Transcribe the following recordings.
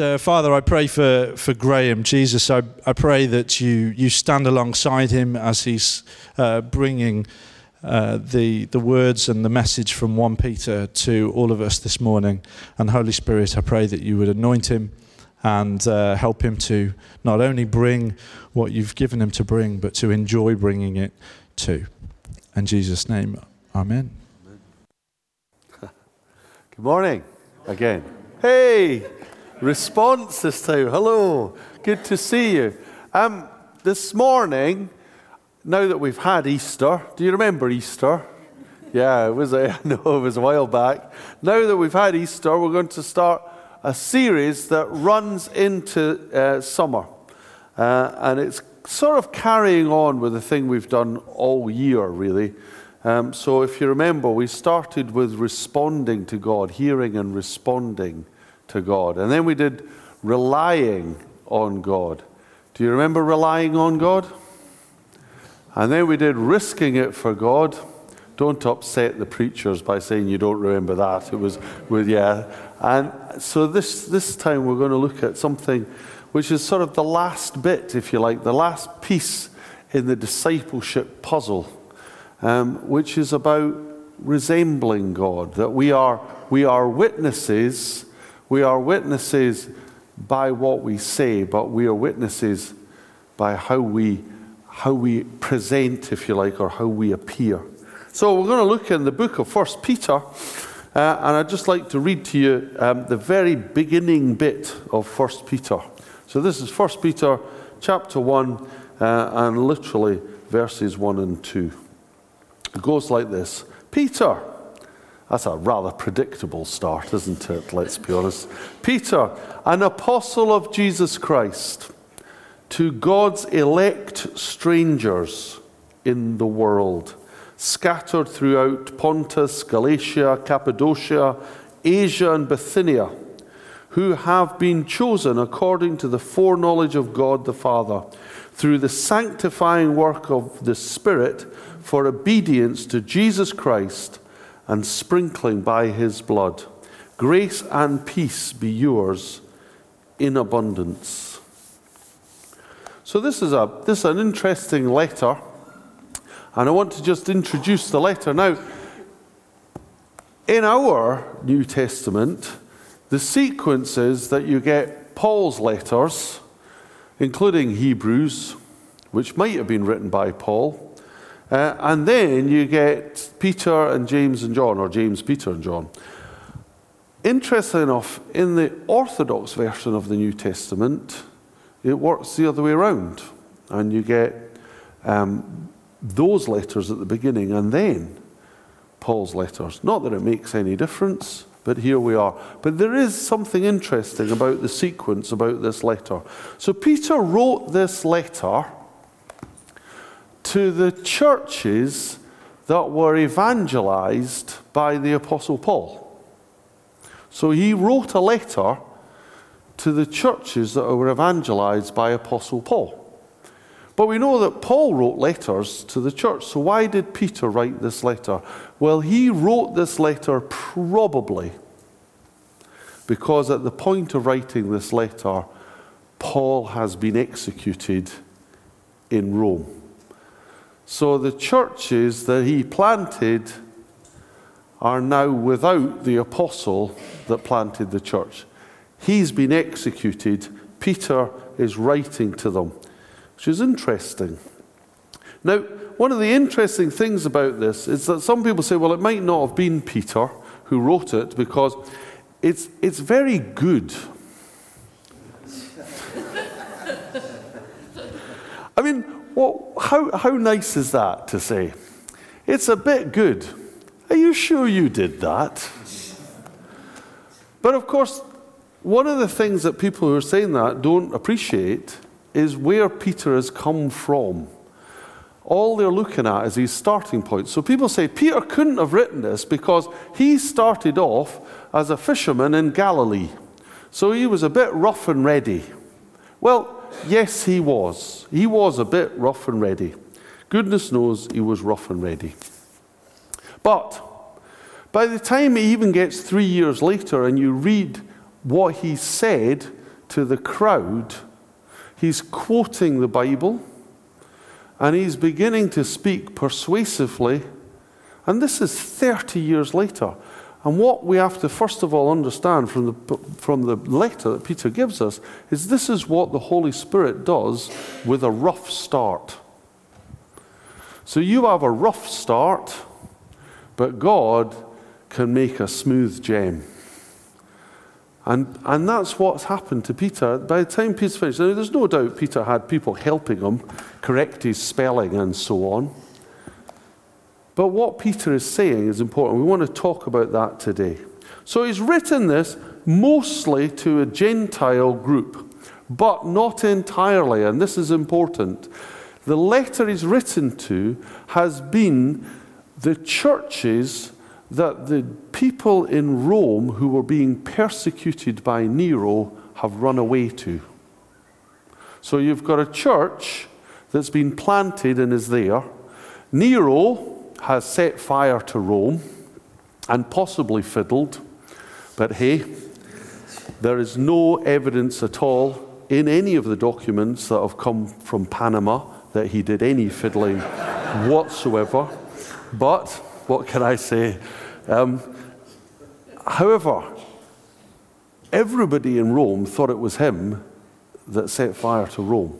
Uh, Father, I pray for, for Graham. Jesus, I, I pray that you, you stand alongside him as he's uh, bringing uh, the, the words and the message from 1 Peter to all of us this morning. And Holy Spirit, I pray that you would anoint him and uh, help him to not only bring what you've given him to bring, but to enjoy bringing it too. In Jesus' name, amen. Good morning again. Hey! Response this time. Hello, good to see you. Um, this morning, now that we've had Easter, do you remember Easter? Yeah, it was. A, I know it was a while back. Now that we've had Easter, we're going to start a series that runs into uh, summer, uh, and it's sort of carrying on with the thing we've done all year, really. Um, so, if you remember, we started with responding to God, hearing and responding to God. And then we did relying on God. Do you remember relying on God? And then we did risking it for God. Don't upset the preachers by saying you don't remember that. It was with, yeah. And so this, this time we're going to look at something which is sort of the last bit, if you like, the last piece in the discipleship puzzle, um, which is about resembling God, that we are, we are witnesses we are witnesses by what we say, but we are witnesses by how we, how we present, if you like, or how we appear. So we're going to look in the book of First Peter, uh, and I'd just like to read to you um, the very beginning bit of First Peter. So this is First Peter chapter 1, uh, and literally verses 1 and 2. It goes like this Peter, that's a rather predictable start, isn't it? Let's be honest. Peter, an apostle of Jesus Christ, to God's elect strangers in the world, scattered throughout Pontus, Galatia, Cappadocia, Asia, and Bithynia, who have been chosen according to the foreknowledge of God the Father, through the sanctifying work of the Spirit, for obedience to Jesus Christ and sprinkling by his blood. Grace and peace be yours in abundance. So this is a this is an interesting letter, and I want to just introduce the letter now. In our New Testament, the sequence is that you get Paul's letters, including Hebrews, which might have been written by Paul, uh, and then you get Peter and James and John, or James, Peter, and John. Interesting enough, in the Orthodox version of the New Testament, it works the other way around. And you get um, those letters at the beginning and then Paul's letters. Not that it makes any difference, but here we are. But there is something interesting about the sequence about this letter. So Peter wrote this letter to the churches that were evangelized by the Apostle Paul. So he wrote a letter to the churches that were evangelized by Apostle Paul. But we know that Paul wrote letters to the church. So why did Peter write this letter? Well, he wrote this letter probably because at the point of writing this letter, Paul has been executed in Rome. So the churches that he planted are now without the apostle that planted the church. He's been executed. Peter is writing to them, which is interesting. Now, one of the interesting things about this is that some people say, well, it might not have been Peter who wrote it because it's, it's very good. I mean, well, how, how nice is that to say? It's a bit good. Are you sure you did that? But of course, one of the things that people who are saying that don't appreciate is where Peter has come from. All they're looking at is his starting point. So people say Peter couldn't have written this because he started off as a fisherman in Galilee. So he was a bit rough and ready. Well, yes, he was. He was a bit rough and ready. Goodness knows he was rough and ready. But by the time he even gets three years later and you read what he said to the crowd, he's quoting the Bible and he's beginning to speak persuasively. And this is 30 years later. And what we have to first of all understand from the, from the letter that Peter gives us is this is what the Holy Spirit does with a rough start. So you have a rough start, but God can make a smooth gem. And, and that's what's happened to Peter. By the time Peter's finished, there's no doubt Peter had people helping him correct his spelling and so on. But what Peter is saying is important. We want to talk about that today. So he's written this mostly to a Gentile group, but not entirely, and this is important. The letter he's written to has been the churches that the people in Rome who were being persecuted by Nero have run away to. So you've got a church that's been planted and is there. Nero has set fire to Rome and possibly fiddled, but hey, there is no evidence at all in any of the documents that have come from Panama that he did any fiddling whatsoever. But what can I say? Um, however, everybody in Rome thought it was him that set fire to Rome.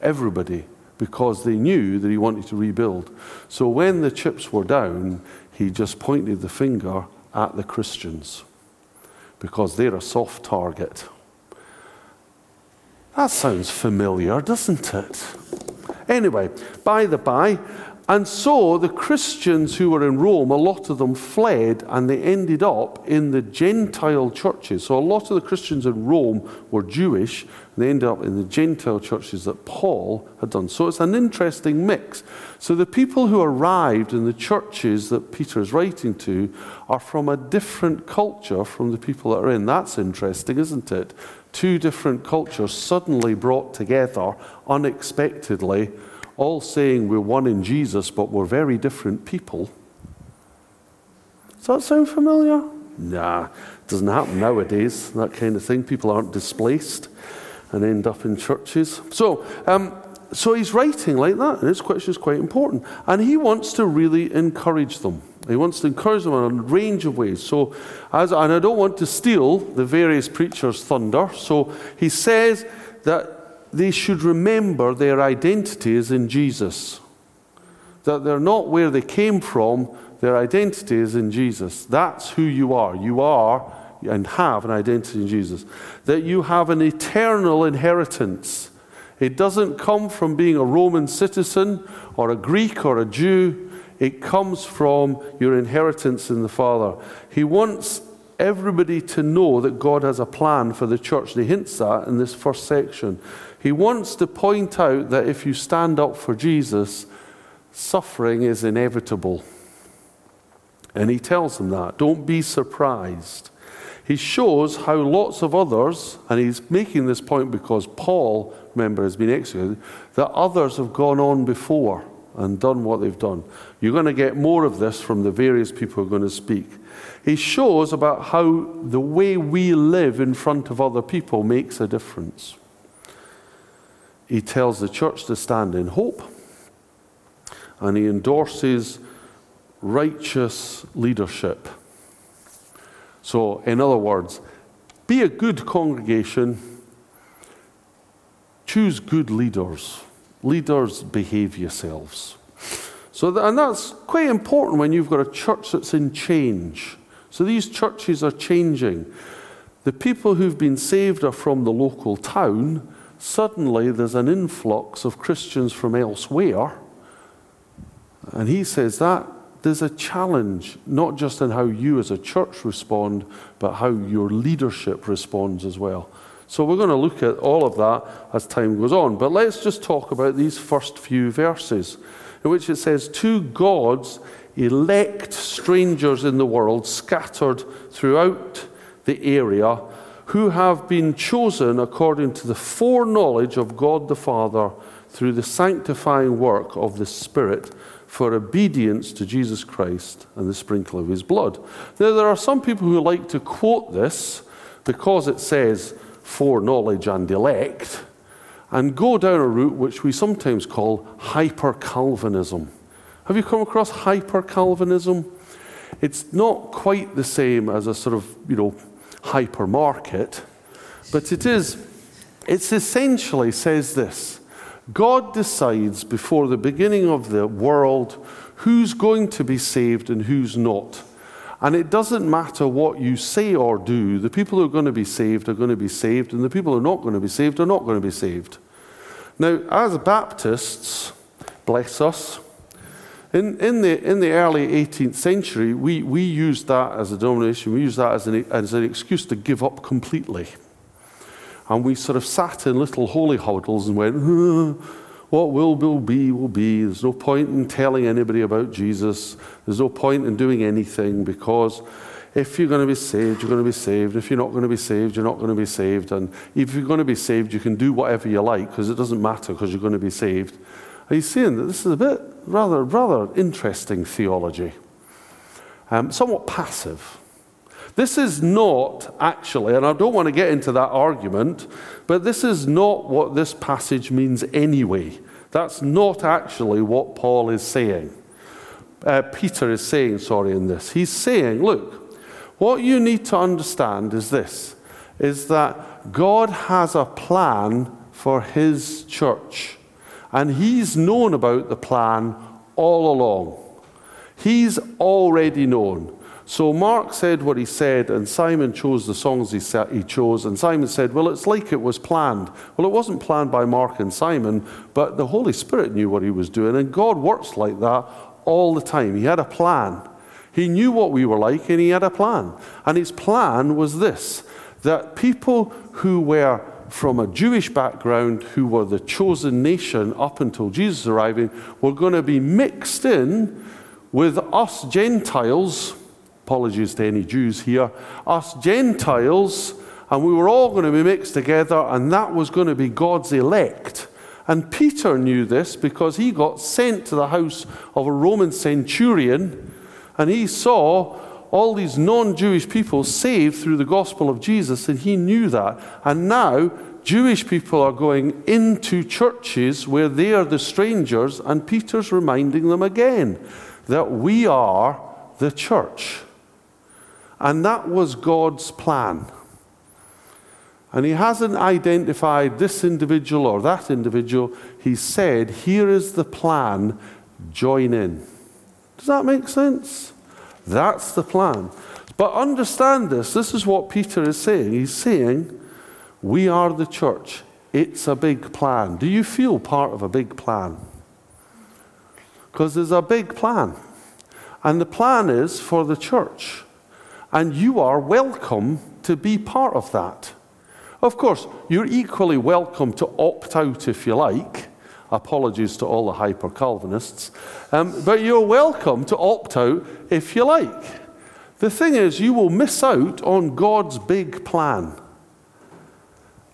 Everybody, because they knew that he wanted to rebuild. So when the chips were down, he just pointed the finger at the Christians because they're a soft target. That sounds familiar, doesn't it? Anyway, by the by, and so the Christians who were in Rome, a lot of them fled and they ended up in the Gentile churches. So a lot of the Christians in Rome were Jewish and they ended up in the Gentile churches that Paul had done. So it's an interesting mix. So the people who arrived in the churches that Peter is writing to are from a different culture from the people that are in. That's interesting, isn't it? Two different cultures suddenly brought together unexpectedly all saying we're one in Jesus, but we're very different people. Does that sound familiar? Nah, doesn't happen nowadays, that kind of thing. People aren't displaced and end up in churches. So, um, so he's writing like that, and his question is quite important. And he wants to really encourage them. He wants to encourage them in a range of ways. So, as, and I don't want to steal the various preachers' thunder. So he says that they should remember their identity is in Jesus. That they're not where they came from, their identity is in Jesus. That's who you are. You are and have an identity in Jesus. That you have an eternal inheritance. It doesn't come from being a Roman citizen or a Greek or a Jew. It comes from your inheritance in the Father. He wants everybody to know that God has a plan for the church. He hints that in this first section. He wants to point out that if you stand up for Jesus, suffering is inevitable. And he tells them that. Don't be surprised. He shows how lots of others, and he's making this point because Paul, remember, has been executed, that others have gone on before and done what they've done. You're going to get more of this from the various people who are going to speak. He shows about how the way we live in front of other people makes a difference he tells the church to stand in hope and he endorses righteous leadership. So, in other words, be a good congregation, choose good leaders. Leaders behave yourselves. So, and that's quite important when you've got a church that's in change. So, these churches are changing. The people who've been saved are from the local town, suddenly there's an influx of Christians from elsewhere. And he says that there's a challenge, not just in how you as a church respond, but how your leadership responds as well. So we're going to look at all of that as time goes on. But let's just talk about these first few verses, in which it says, To God's elect strangers in the world scattered throughout the area who have been chosen according to the foreknowledge of God the Father through the sanctifying work of the Spirit for obedience to Jesus Christ and the sprinkle of his blood. Now, there are some people who like to quote this because it says foreknowledge and elect and go down a route which we sometimes call hyper Calvinism. Have you come across hyper Calvinism? It's not quite the same as a sort of, you know, hypermarket, but it is, it's essentially says this God decides before the beginning of the world who's going to be saved and who's not. And it doesn't matter what you say or do, the people who are going to be saved are going to be saved, and the people who are not going to be saved are not going to be saved. Now, as Baptists, bless us, in, in, the, in the early 18th century, we, we used that as a denomination, we used that as an, as an excuse to give up completely. And we sort of sat in little holy huddles and went, what will, will be, will be. There's no point in telling anybody about Jesus. There's no point in doing anything because if you're going to be saved, you're going to be saved. If you're not going to be saved, you're not going to be saved. And if you're going to be saved, you can do whatever you like because it doesn't matter because you're going to be saved. Are you seeing that this is a bit rather, rather interesting theology? Um, somewhat passive. This is not actually, and I don't want to get into that argument, but this is not what this passage means anyway. That's not actually what Paul is saying. Uh, Peter is saying, sorry, in this. He's saying, look, what you need to understand is this is that God has a plan for his church. And he's known about the plan all along. He's already known. So Mark said what he said, and Simon chose the songs he, he chose. And Simon said, Well, it's like it was planned. Well, it wasn't planned by Mark and Simon, but the Holy Spirit knew what he was doing. And God works like that all the time. He had a plan. He knew what we were like, and he had a plan. And his plan was this that people who were from a Jewish background, who were the chosen nation up until Jesus arriving, were going to be mixed in with us Gentiles. Apologies to any Jews here. Us Gentiles, and we were all going to be mixed together, and that was going to be God's elect. And Peter knew this because he got sent to the house of a Roman centurion, and he saw all these non Jewish people saved through the gospel of Jesus, and he knew that. And now, Jewish people are going into churches where they are the strangers, and Peter's reminding them again that we are the church. And that was God's plan. And he hasn't identified this individual or that individual. He said, Here is the plan, join in. Does that make sense? That's the plan. But understand this this is what Peter is saying. He's saying, We are the church. It's a big plan. Do you feel part of a big plan? Because there's a big plan. And the plan is for the church. And you are welcome to be part of that. Of course, you're equally welcome to opt out if you like. Apologies to all the hyper Calvinists. Um, but you're welcome to opt out if you like. The thing is, you will miss out on God's big plan.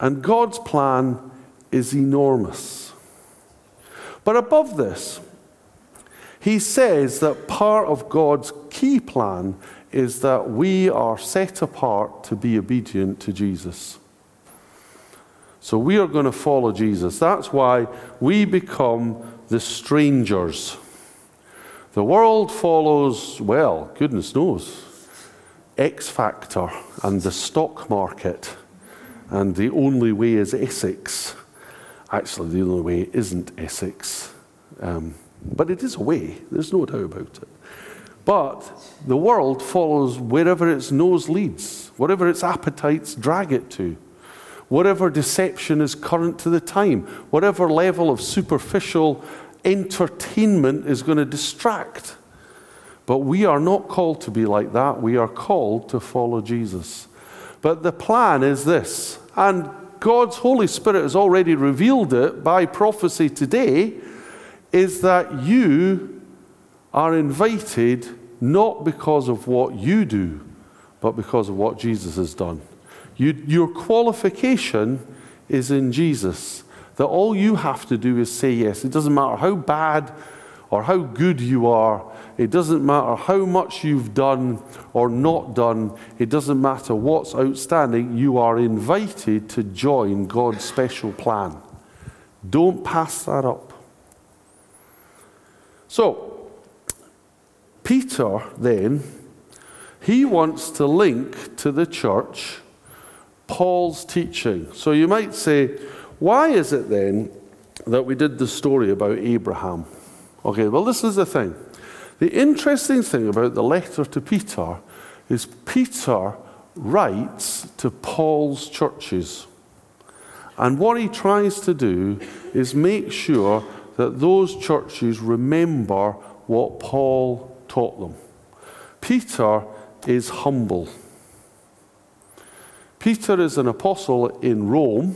And God's plan is enormous. But above this, he says that part of God's key plan is that we are set apart to be obedient to Jesus. So we are going to follow Jesus. That's why we become the strangers. The world follows, well, goodness knows, X Factor and the stock market, and the only way is Essex. Actually, the only way isn't Essex, um, but it is a way, there's no doubt about it. But the world follows wherever its nose leads, whatever its appetites drag it to whatever deception is current to the time, whatever level of superficial entertainment is going to distract. But we are not called to be like that. We are called to follow Jesus. But the plan is this, and God's Holy Spirit has already revealed it by prophecy today, is that you are invited not because of what you do, but because of what Jesus has done. You, your qualification is in Jesus. That all you have to do is say yes. It doesn't matter how bad or how good you are. It doesn't matter how much you've done or not done. It doesn't matter what's outstanding. You are invited to join God's special plan. Don't pass that up. So, Peter then, he wants to link to the church Paul's teaching. So you might say, why is it then that we did the story about Abraham? Okay, well, this is the thing. The interesting thing about the letter to Peter is Peter writes to Paul's churches. And what he tries to do is make sure that those churches remember what Paul taught them. Peter is humble. Peter is an apostle in Rome.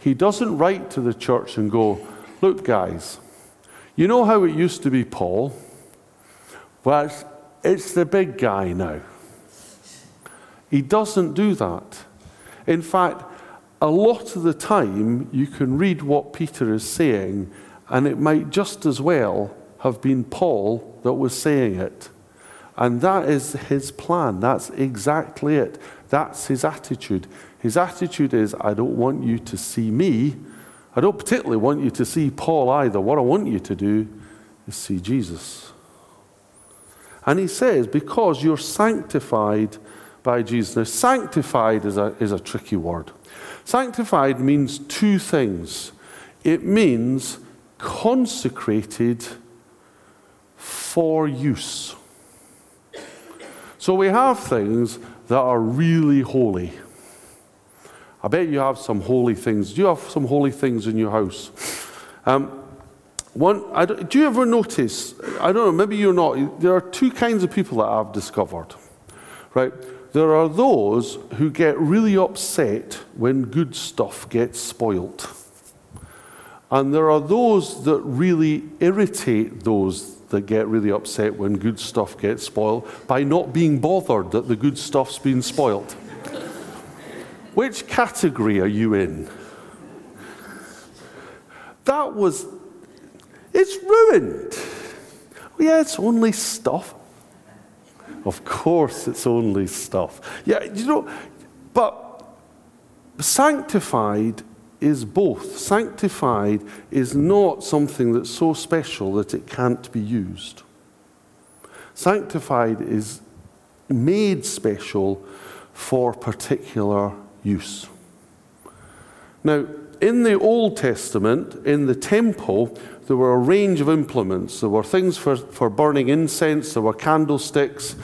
He doesn't write to the church and go, Look, guys, you know how it used to be Paul? Well, it's, it's the big guy now. He doesn't do that. In fact, a lot of the time, you can read what Peter is saying, and it might just as well have been Paul that was saying it. And that is his plan. That's exactly it. That's his attitude. His attitude is I don't want you to see me. I don't particularly want you to see Paul either. What I want you to do is see Jesus. And he says, because you're sanctified by Jesus. Now, sanctified is a, is a tricky word. Sanctified means two things it means consecrated for use. So we have things that are really holy. I bet you have some holy things. Do you have some holy things in your house? Um, one, do you ever notice? I don't know, maybe you're not. There are two kinds of people that I've discovered, right? There are those who get really upset when good stuff gets spoilt. And there are those that really irritate those that get really upset when good stuff gets spoiled by not being bothered that the good stuff's been spoiled. Which category are you in? That was, it's ruined. yeah, it's only stuff. Of course, it's only stuff. Yeah, you know, but sanctified is both. Sanctified is not something that's so special that it can't be used. Sanctified is made special for particular use. Now, in the Old Testament, in the temple, there were a range of implements. There were things for, for burning incense, there were candlesticks,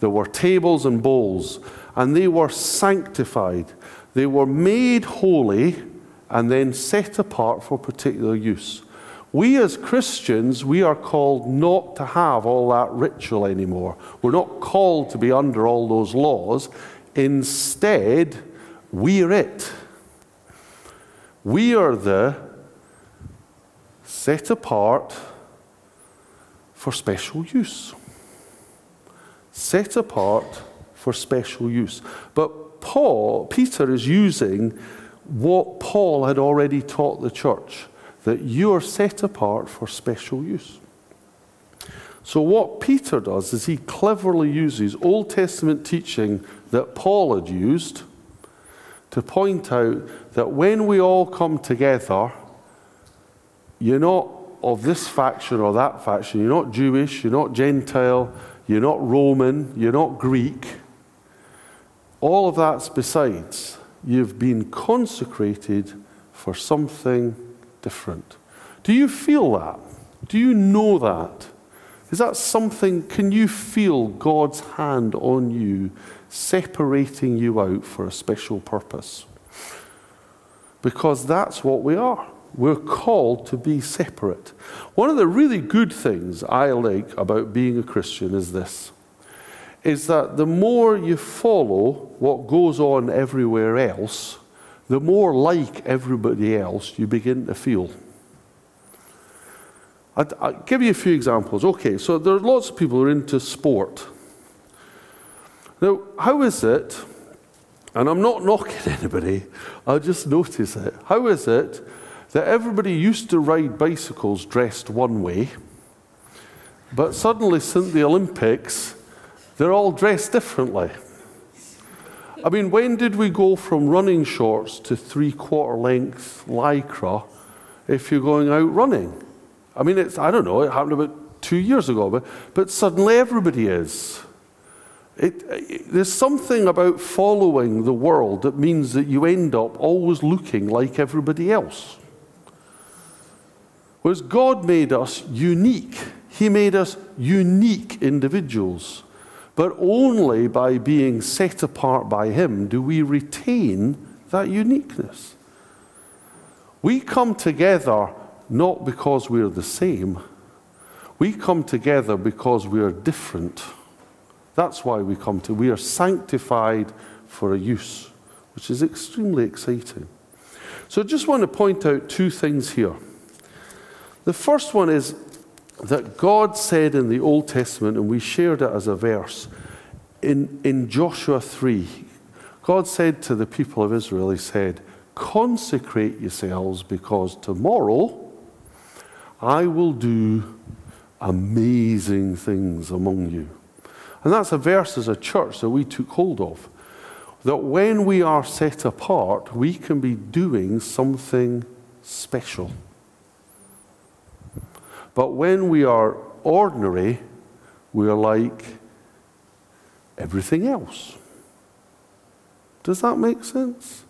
there were tables and bowls, and they were sanctified. They were made holy and then set apart for particular use. We as Christians, we are called not to have all that ritual anymore. We're not called to be under all those laws. Instead, we're it. We are the set apart for special use. Set apart for special use. But Paul, Peter is using what Paul had already taught the church that you are set apart for special use. So, what Peter does is he cleverly uses Old Testament teaching that Paul had used to point out that when we all come together, you're not of this faction or that faction, you're not Jewish, you're not Gentile, you're not Roman, you're not Greek. All of that's besides. You've been consecrated for something different. Do you feel that? Do you know that? Is that something, can you feel God's hand on you, separating you out for a special purpose? Because that's what we are. We're called to be separate. One of the really good things I like about being a Christian is this is that the more you follow what goes on everywhere else, the more like everybody else you begin to feel. I'll, give you a few examples. Okay, so there are lots of people who are into sport. Now, how is it, and I'm not knocking anybody, I just notice it. How is it that everybody used to ride bicycles dressed one way, But suddenly, since the Olympics, they're all dressed differently. I mean, when did we go from running shorts to three quarter length lycra if you're going out running? I mean, it's, I don't know, it happened about two years ago, but, but suddenly everybody is. It, it, there's something about following the world that means that you end up always looking like everybody else. Whereas God made us unique, He made us unique individuals. But only by being set apart by Him do we retain that uniqueness. We come together not because we're the same, we come together because we are different. That's why we come to. We are sanctified for a use, which is extremely exciting. So I just want to point out two things here. The first one is that God said in the Old Testament, and we shared it as a verse, in, in Joshua 3, God said to the people of Israel, He said, Consecrate yourselves because tomorrow I will do amazing things among you. And that's a verse as a church that we took hold of. That when we are set apart, we can be doing something special. But when we are ordinary, we are like everything else. Does that make sense?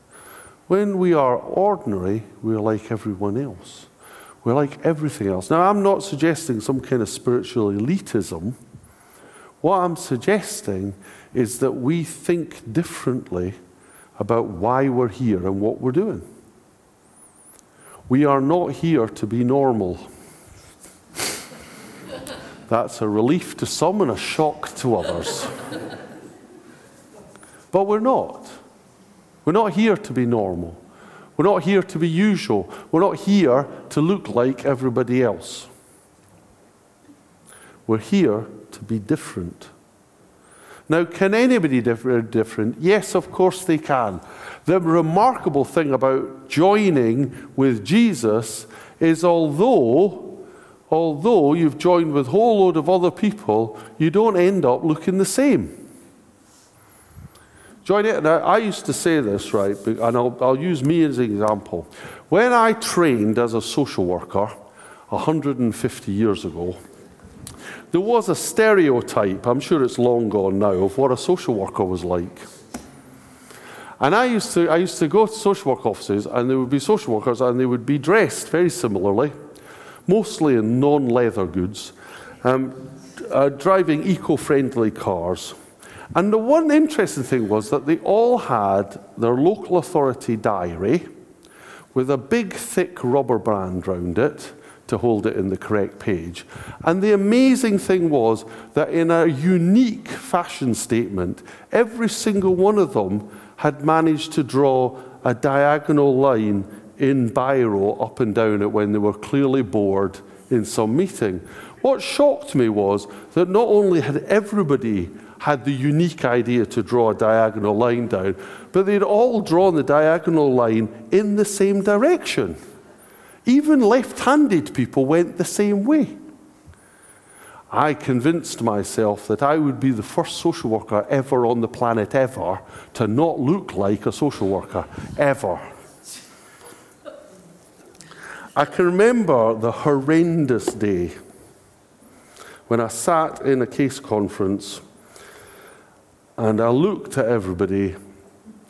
When we are ordinary, we are like everyone else. We're like everything else. Now, I'm not suggesting some kind of spiritual elitism. What I'm suggesting is that we think differently about why we're here and what we're doing. We are not here to be normal. That's a relief to some and a shock to others. but we're not. We're not here to be normal. We're not here to be usual. We're not here to look like everybody else. We're here to be different. Now, can anybody be uh, different? Yes, of course they can. The remarkable thing about joining with Jesus is although, although you've joined with a whole load of other people, you don't end up looking the same. Join it. Now, I used to say this, right, and I'll, I'll use me as an example. When I trained as a social worker 150 years ago, there was a stereotype, I'm sure it's long gone now, of what a social worker was like. And I used to, I used to go to social work offices, and there would be social workers, and they would be dressed very similarly, mostly in non leather goods, um, uh, driving eco friendly cars. And the one interesting thing was that they all had their local authority diary with a big, thick rubber band round it to hold it in the correct page. And the amazing thing was that in a unique fashion statement, every single one of them had managed to draw a diagonal line in biro up and down it when they were clearly bored in some meeting. What shocked me was that not only had everybody had the unique idea to draw a diagonal line down, but they'd all drawn the diagonal line in the same direction. Even left handed people went the same way. I convinced myself that I would be the first social worker ever on the planet ever to not look like a social worker, ever. I can remember the horrendous day when I sat in a case conference and I looked at everybody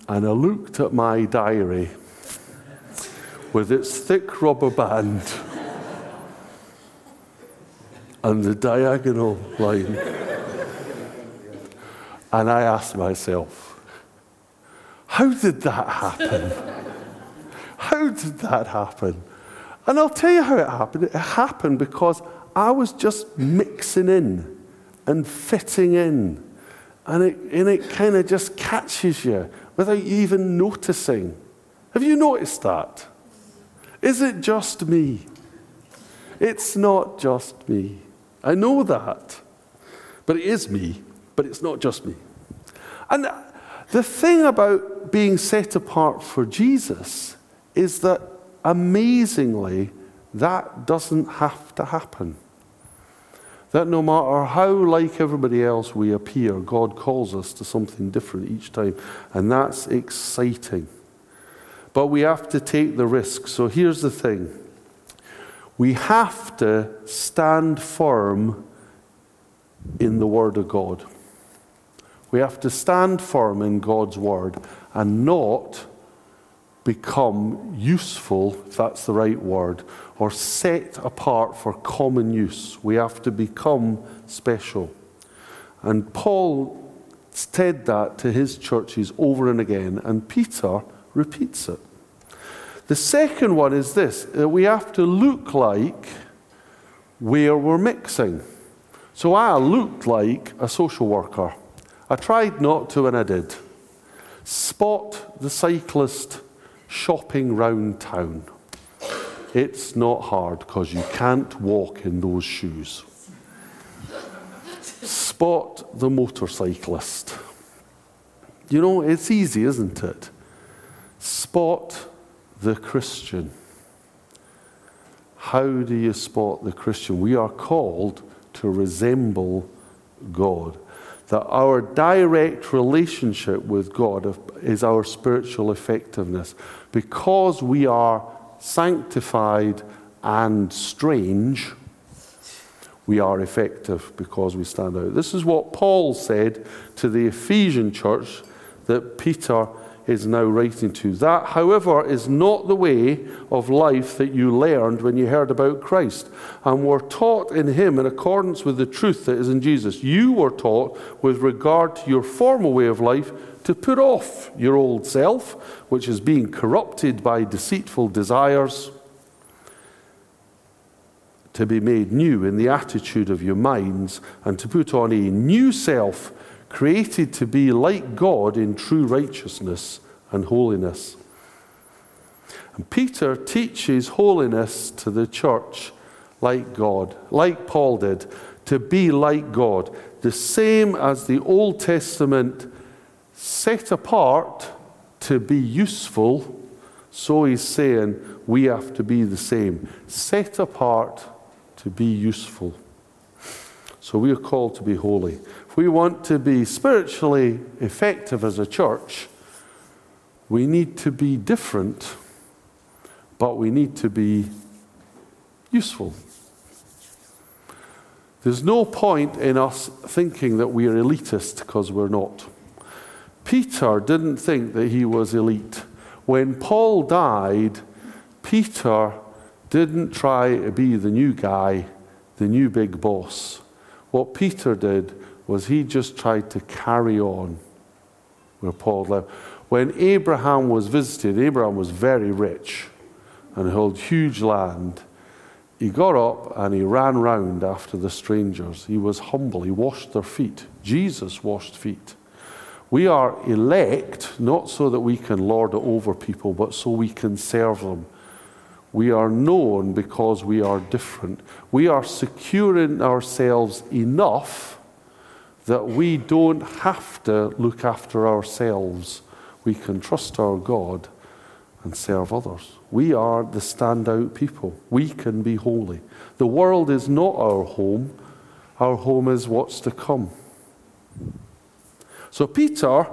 and I looked at my diary with its thick rubber band and the diagonal line. And I asked myself, how did that happen? How did that happen? And I'll tell you how it happened. It happened because I was just mixing in and fitting in. And it, and it kind of just catches you without you even noticing. Have you noticed that? Is it just me? It's not just me. I know that. But it is me, but it's not just me. And the thing about being set apart for Jesus is that amazingly, that doesn't have to happen. That no matter how like everybody else we appear, God calls us to something different each time. And that's exciting. But we have to take the risk. So here's the thing we have to stand firm in the Word of God. We have to stand firm in God's Word and not become useful, if that's the right word, or set apart for common use. We have to become special. And Paul said that to his churches over and again, and Peter repeats it. The second one is this that we have to look like where we're mixing. So I looked like a social worker. I tried not to, and I did. Spot the cyclist shopping round town. It's not hard because you can't walk in those shoes. Spot the motorcyclist. You know, it's easy, isn't it? Spot the Christian. How do you spot the Christian? We are called to resemble God. That our direct relationship with God is our spiritual effectiveness. Because we are sanctified and strange, we are effective because we stand out. This is what Paul said to the Ephesian church that Peter is now writing to. That, however, is not the way of life that you learned when you heard about Christ and were taught in Him in accordance with the truth that is in Jesus. You were taught with regard to your former way of life to put off your old self, which is being corrupted by deceitful desires. To be made new in the attitude of your minds, and to put on a new self created to be like God in true righteousness and holiness. And Peter teaches holiness to the church like God, like Paul did, to be like God, the same as the Old Testament set apart to be useful. So he's saying we have to be the same, set apart to be useful. So we are called to be holy If we want to be spiritually effective as a church, we need to be different, but we need to be useful. There's no point in us thinking that we are elitist because we're not. Peter didn't think that he was elite. When Paul died, Peter didn't try to be the new guy, the new big boss. What Peter did was he just tried to carry on where Paul left. When Abraham was visited, Abraham was very rich and held huge land. He got up and he ran round after the strangers. He was humble. He washed their feet. Jesus washed feet. We are elect not so that we can lord it over people, but so we can serve them. We are known because we are different. We are securing ourselves enough that we don't have to look after ourselves. We can trust our God and serve others. We are the standout people. We can be holy. The world is not our home, our home is what's to come. So Peter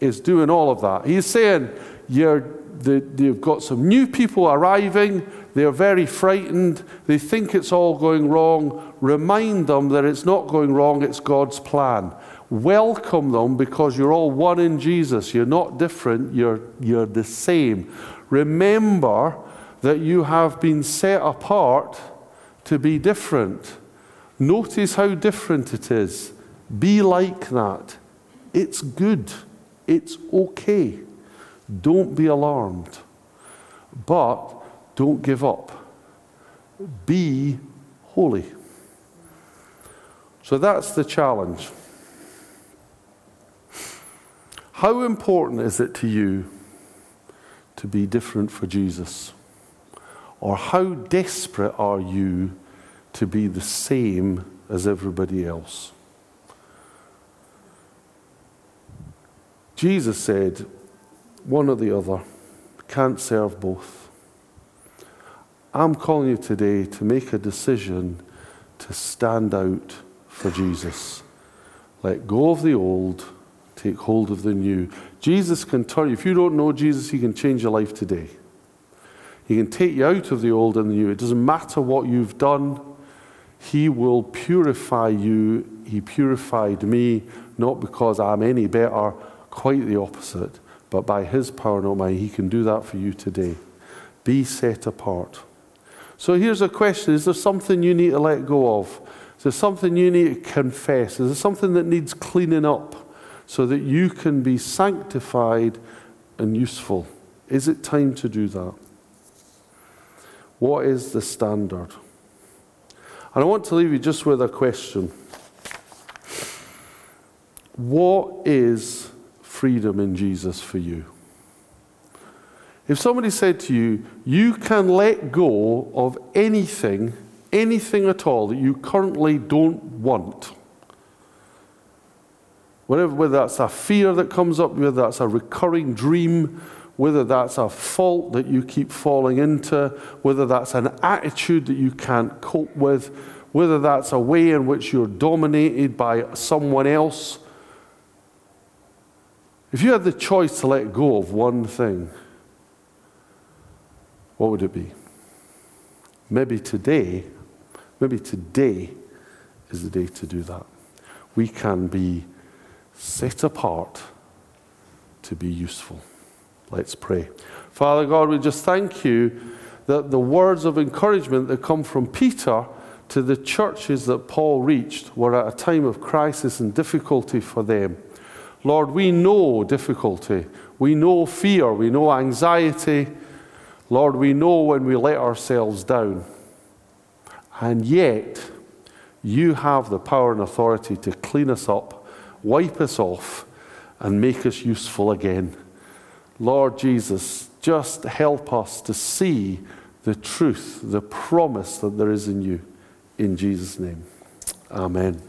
is doing all of that. He's saying, You're, the, You've got some new people arriving. They're very frightened. They think it's all going wrong. Remind them that it's not going wrong, it's God's plan. Welcome them because you're all one in Jesus. You're not different, you're, you're the same. Remember that you have been set apart to be different. Notice how different it is. Be like that. It's good. It's okay. Don't be alarmed. But don't give up. Be holy. So that's the challenge. How important is it to you to be different for Jesus? Or how desperate are you to be the same as everybody else? Jesus said, one or the other, can't serve both. I'm calling you today to make a decision to stand out for Jesus. Let go of the old, take hold of the new. Jesus can turn you. If you don't know Jesus, he can change your life today. He can take you out of the old and the new. It doesn't matter what you've done, he will purify you. He purified me, not because I'm any better, quite the opposite, but by his power, not mine. He can do that for you today. Be set apart. So here's a question Is there something you need to let go of? Is there something you need to confess? Is there something that needs cleaning up so that you can be sanctified and useful? Is it time to do that? What is the standard? And I want to leave you just with a question What is freedom in Jesus for you? If somebody said to you, you can let go of anything, anything at all that you currently don't want, whatever, whether that's a fear that comes up, whether that's a recurring dream, whether that's a fault that you keep falling into, whether that's an attitude that you can't cope with, whether that's a way in which you're dominated by someone else. If you had the choice to let go of one thing, what would it be? Maybe today, maybe today is the day to do that. We can be set apart to be useful. Let's pray. Father God, we just thank you that the words of encouragement that come from Peter to the churches that Paul reached were at a time of crisis and difficulty for them. Lord, we know difficulty, we know fear, we know anxiety. Lord, we know when we let ourselves down. And yet, you have the power and authority to clean us up, wipe us off, and make us useful again. Lord Jesus, just help us to see the truth, the promise that there is in you. In Jesus' name, amen.